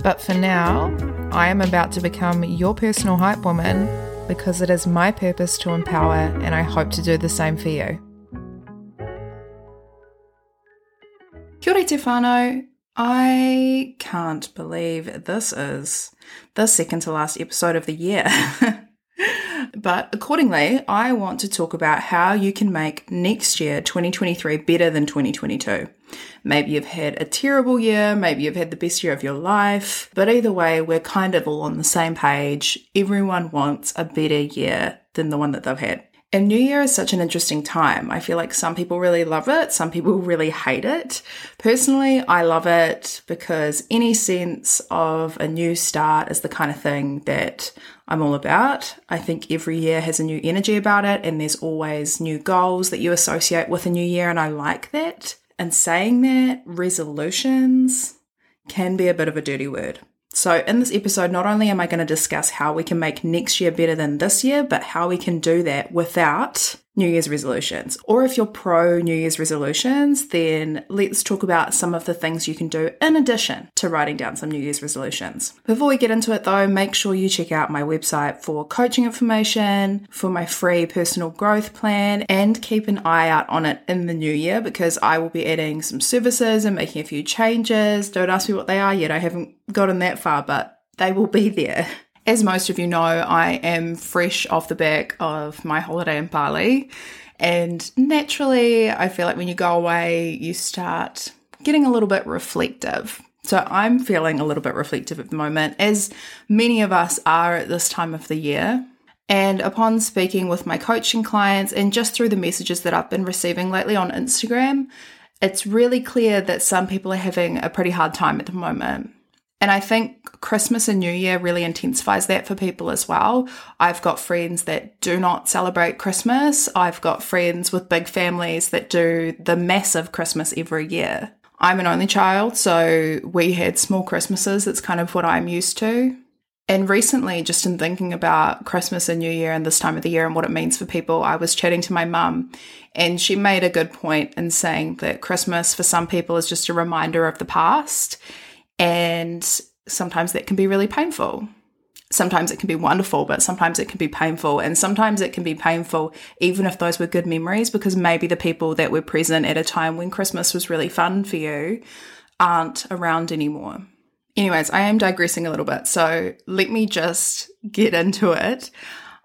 But for now, I am about to become your personal hype woman because it is my purpose to empower, and I hope to do the same for you. Kia ora te whānau. I can't believe this is the second to last episode of the year. but accordingly, I want to talk about how you can make next year, 2023, better than 2022. Maybe you've had a terrible year, maybe you've had the best year of your life, but either way, we're kind of all on the same page. Everyone wants a better year than the one that they've had. And New Year is such an interesting time. I feel like some people really love it, some people really hate it. Personally, I love it because any sense of a new start is the kind of thing that I'm all about. I think every year has a new energy about it, and there's always new goals that you associate with a new year, and I like that. And saying that, resolutions can be a bit of a dirty word. So, in this episode, not only am I going to discuss how we can make next year better than this year, but how we can do that without New Year's resolutions. Or if you're pro New Year's resolutions, then let's talk about some of the things you can do in addition to writing down some New Year's resolutions. Before we get into it though, make sure you check out my website for coaching information, for my free personal growth plan, and keep an eye out on it in the new year because I will be adding some services and making a few changes. Don't ask me what they are yet, I haven't gotten that far, but they will be there. As most of you know, I am fresh off the back of my holiday in Bali. And naturally, I feel like when you go away, you start getting a little bit reflective. So I'm feeling a little bit reflective at the moment, as many of us are at this time of the year. And upon speaking with my coaching clients and just through the messages that I've been receiving lately on Instagram, it's really clear that some people are having a pretty hard time at the moment. And I think Christmas and New Year really intensifies that for people as well. I've got friends that do not celebrate Christmas. I've got friends with big families that do the massive Christmas every year. I'm an only child, so we had small Christmases. It's kind of what I'm used to. And recently, just in thinking about Christmas and New Year and this time of the year and what it means for people, I was chatting to my mum, and she made a good point in saying that Christmas for some people is just a reminder of the past and sometimes that can be really painful. Sometimes it can be wonderful, but sometimes it can be painful. And sometimes it can be painful, even if those were good memories, because maybe the people that were present at a time when Christmas was really fun for you aren't around anymore. Anyways, I am digressing a little bit. So let me just get into it.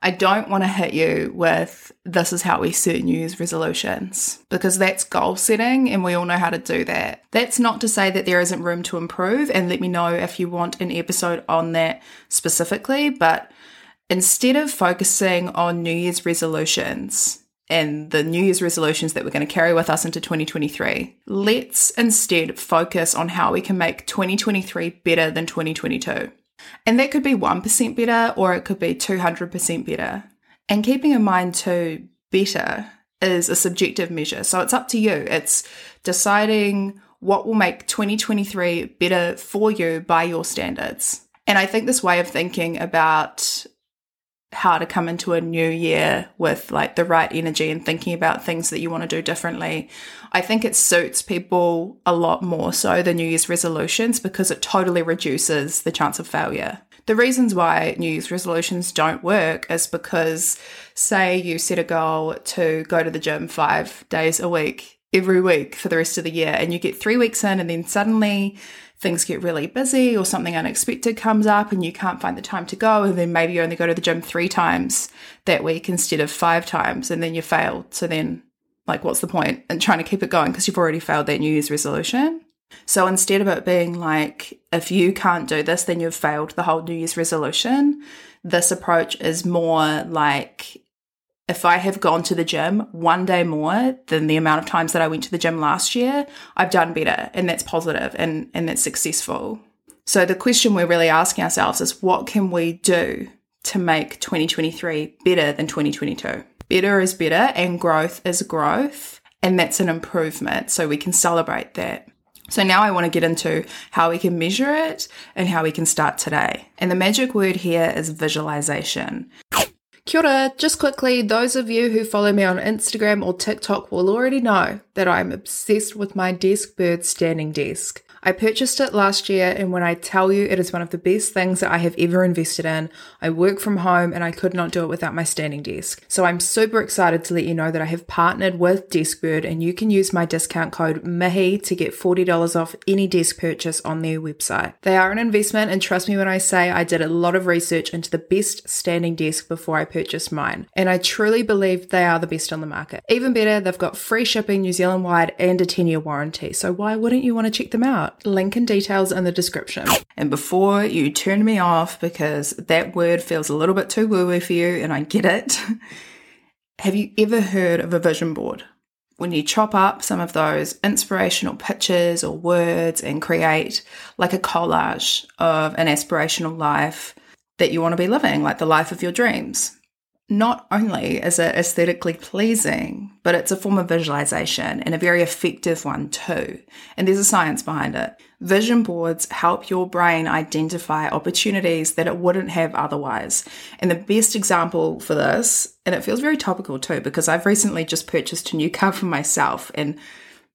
I don't want to hit you with this is how we set New Year's resolutions because that's goal setting and we all know how to do that. That's not to say that there isn't room to improve and let me know if you want an episode on that specifically, but instead of focusing on New Year's resolutions, and the New Year's resolutions that we're going to carry with us into 2023. Let's instead focus on how we can make 2023 better than 2022. And that could be 1% better or it could be 200% better. And keeping in mind too, better is a subjective measure. So it's up to you. It's deciding what will make 2023 better for you by your standards. And I think this way of thinking about how to come into a new year with like the right energy and thinking about things that you want to do differently. I think it suits people a lot more so than New Year's resolutions because it totally reduces the chance of failure. The reasons why New Year's resolutions don't work is because, say, you set a goal to go to the gym five days a week, every week for the rest of the year, and you get three weeks in, and then suddenly things get really busy or something unexpected comes up and you can't find the time to go, and then maybe you only go to the gym three times that week instead of five times, and then you fail. So then, like, what's the point in trying to keep it going because you've already failed that New Year's resolution? So instead of it being like, if you can't do this, then you've failed the whole New Year's resolution, this approach is more like, if I have gone to the gym one day more than the amount of times that I went to the gym last year, I've done better and that's positive and, and that's successful. So the question we're really asking ourselves is what can we do to make 2023 better than 2022? Better is better and growth is growth. And that's an improvement. So we can celebrate that. So now I want to get into how we can measure it and how we can start today. And the magic word here is visualization. Kia ora. Just quickly, those of you who follow me on Instagram or TikTok will already know that I'm obsessed with my Deskbird standing desk. I purchased it last year, and when I tell you it is one of the best things that I have ever invested in, I work from home and I could not do it without my standing desk. So I'm super excited to let you know that I have partnered with Deskbird, and you can use my discount code MIHI to get $40 off any desk purchase on their website. They are an investment, and trust me when I say I did a lot of research into the best standing desk before I purchased mine, and I truly believe they are the best on the market. Even better, they've got free shipping New Zealand wide and a 10 year warranty, so why wouldn't you want to check them out? Link and details in the description. And before you turn me off because that word feels a little bit too woo woo for you, and I get it, have you ever heard of a vision board? When you chop up some of those inspirational pictures or words and create like a collage of an aspirational life that you want to be living, like the life of your dreams not only is it aesthetically pleasing, but it's a form of visualization and a very effective one too. And there's a science behind it. Vision boards help your brain identify opportunities that it wouldn't have otherwise. And the best example for this, and it feels very topical too, because I've recently just purchased a new car for myself. And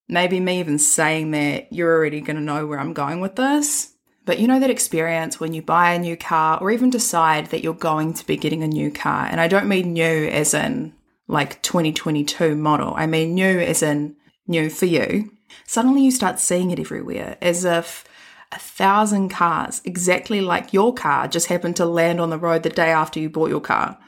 maybe me even saying that you're already going to know where I'm going with this but you know that experience when you buy a new car or even decide that you're going to be getting a new car. And I don't mean new as in like 2022 model. I mean new as in new for you. Suddenly you start seeing it everywhere as if a thousand cars exactly like your car just happened to land on the road the day after you bought your car.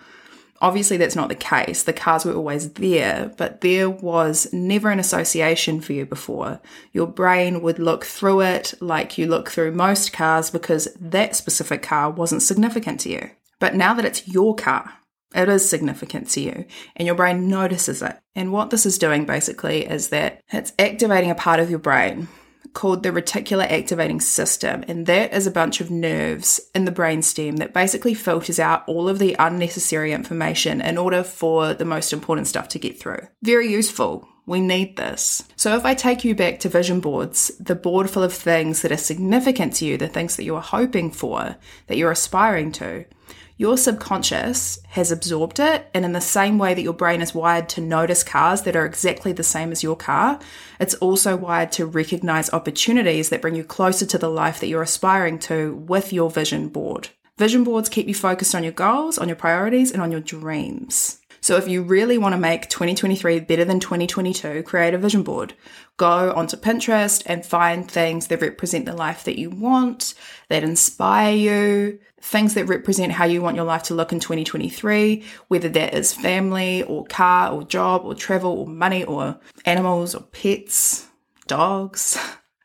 Obviously, that's not the case. The cars were always there, but there was never an association for you before. Your brain would look through it like you look through most cars because that specific car wasn't significant to you. But now that it's your car, it is significant to you and your brain notices it. And what this is doing basically is that it's activating a part of your brain called the reticular activating system, and that is a bunch of nerves in the brainstem that basically filters out all of the unnecessary information in order for the most important stuff to get through. Very useful. We need this. So, if I take you back to vision boards, the board full of things that are significant to you, the things that you are hoping for, that you're aspiring to, your subconscious has absorbed it, and in the same way that your brain is wired to notice cars that are exactly the same as your car, it's also wired to recognize opportunities that bring you closer to the life that you're aspiring to with your vision board. Vision boards keep you focused on your goals, on your priorities, and on your dreams. So if you really want to make 2023 better than 2022, create a vision board. Go onto Pinterest and find things that represent the life that you want, that inspire you, things that represent how you want your life to look in 2023, whether that is family or car or job or travel or money or animals or pets, dogs,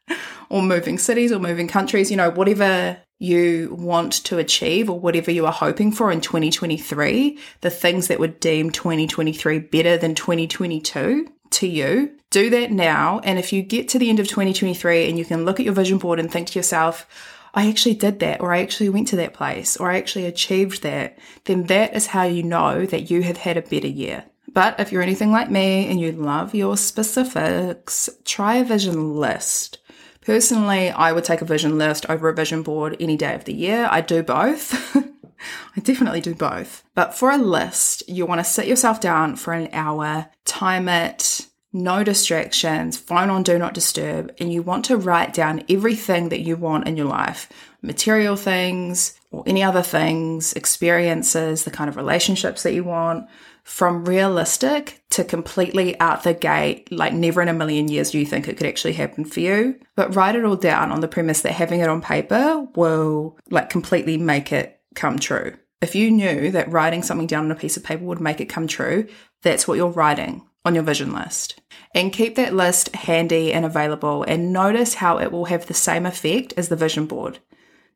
or moving cities or moving countries, you know, whatever you want to achieve or whatever you are hoping for in 2023, the things that would deem 2023 better than 2022 to you, do that now. And if you get to the end of 2023 and you can look at your vision board and think to yourself, I actually did that, or I actually went to that place, or I actually achieved that, then that is how you know that you have had a better year. But if you're anything like me and you love your specifics, try a vision list. Personally, I would take a vision list over a vision board any day of the year. I do both. I definitely do both. But for a list, you want to sit yourself down for an hour, time it, no distractions, phone on do not disturb, and you want to write down everything that you want in your life material things or any other things, experiences, the kind of relationships that you want, from realistic to completely out the gate, like never in a million years do you think it could actually happen for you. But write it all down on the premise that having it on paper will like completely make it come true. If you knew that writing something down on a piece of paper would make it come true, that's what you're writing on your vision list. And keep that list handy and available and notice how it will have the same effect as the vision board.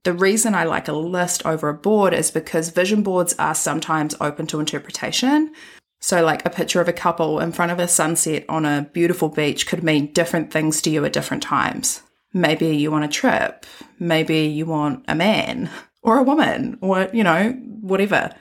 The reason I like a list over a board is because vision boards are sometimes open to interpretation. So, like a picture of a couple in front of a sunset on a beautiful beach could mean different things to you at different times. Maybe you want a trip, maybe you want a man or a woman, or, you know, whatever.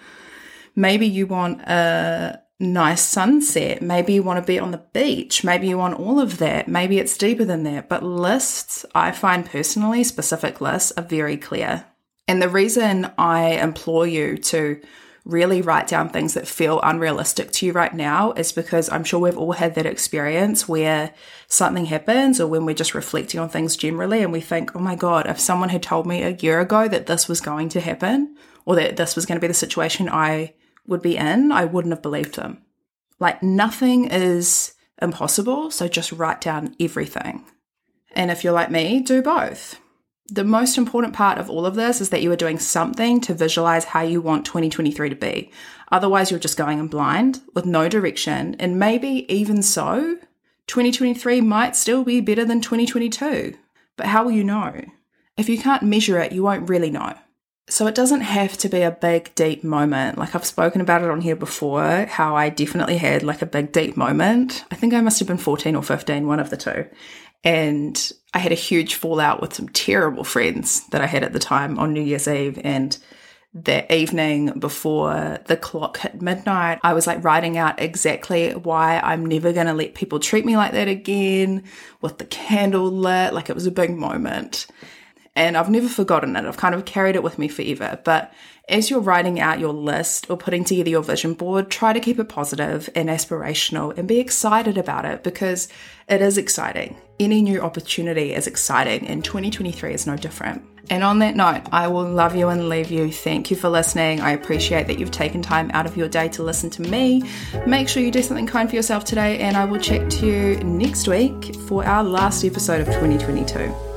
Maybe you want a nice sunset. Maybe you want to be on the beach. Maybe you want all of that. Maybe it's deeper than that. But lists, I find personally, specific lists are very clear. And the reason I implore you to really write down things that feel unrealistic to you right now is because I'm sure we've all had that experience where something happens or when we're just reflecting on things generally and we think, oh my God, if someone had told me a year ago that this was going to happen or that this was going to be the situation I would be in, I wouldn't have believed them. Like nothing is impossible, so just write down everything. And if you're like me, do both. The most important part of all of this is that you are doing something to visualize how you want 2023 to be. Otherwise, you're just going in blind with no direction. And maybe even so, 2023 might still be better than 2022. But how will you know? If you can't measure it, you won't really know. So it doesn't have to be a big, deep moment. Like I've spoken about it on here before, how I definitely had like a big, deep moment. I think I must have been 14 or 15, one of the two. And I had a huge fallout with some terrible friends that I had at the time on New Year's Eve. And that evening before the clock hit midnight, I was like writing out exactly why I'm never going to let people treat me like that again with the candle lit. Like it was a big moment and I've never forgotten it. I've kind of carried it with me forever. But as you're writing out your list or putting together your vision board, try to keep it positive and aspirational and be excited about it because it is exciting. Any new opportunity is exciting, and 2023 is no different. And on that note, I will love you and leave you. Thank you for listening. I appreciate that you've taken time out of your day to listen to me. Make sure you do something kind for yourself today, and I will chat to you next week for our last episode of 2022.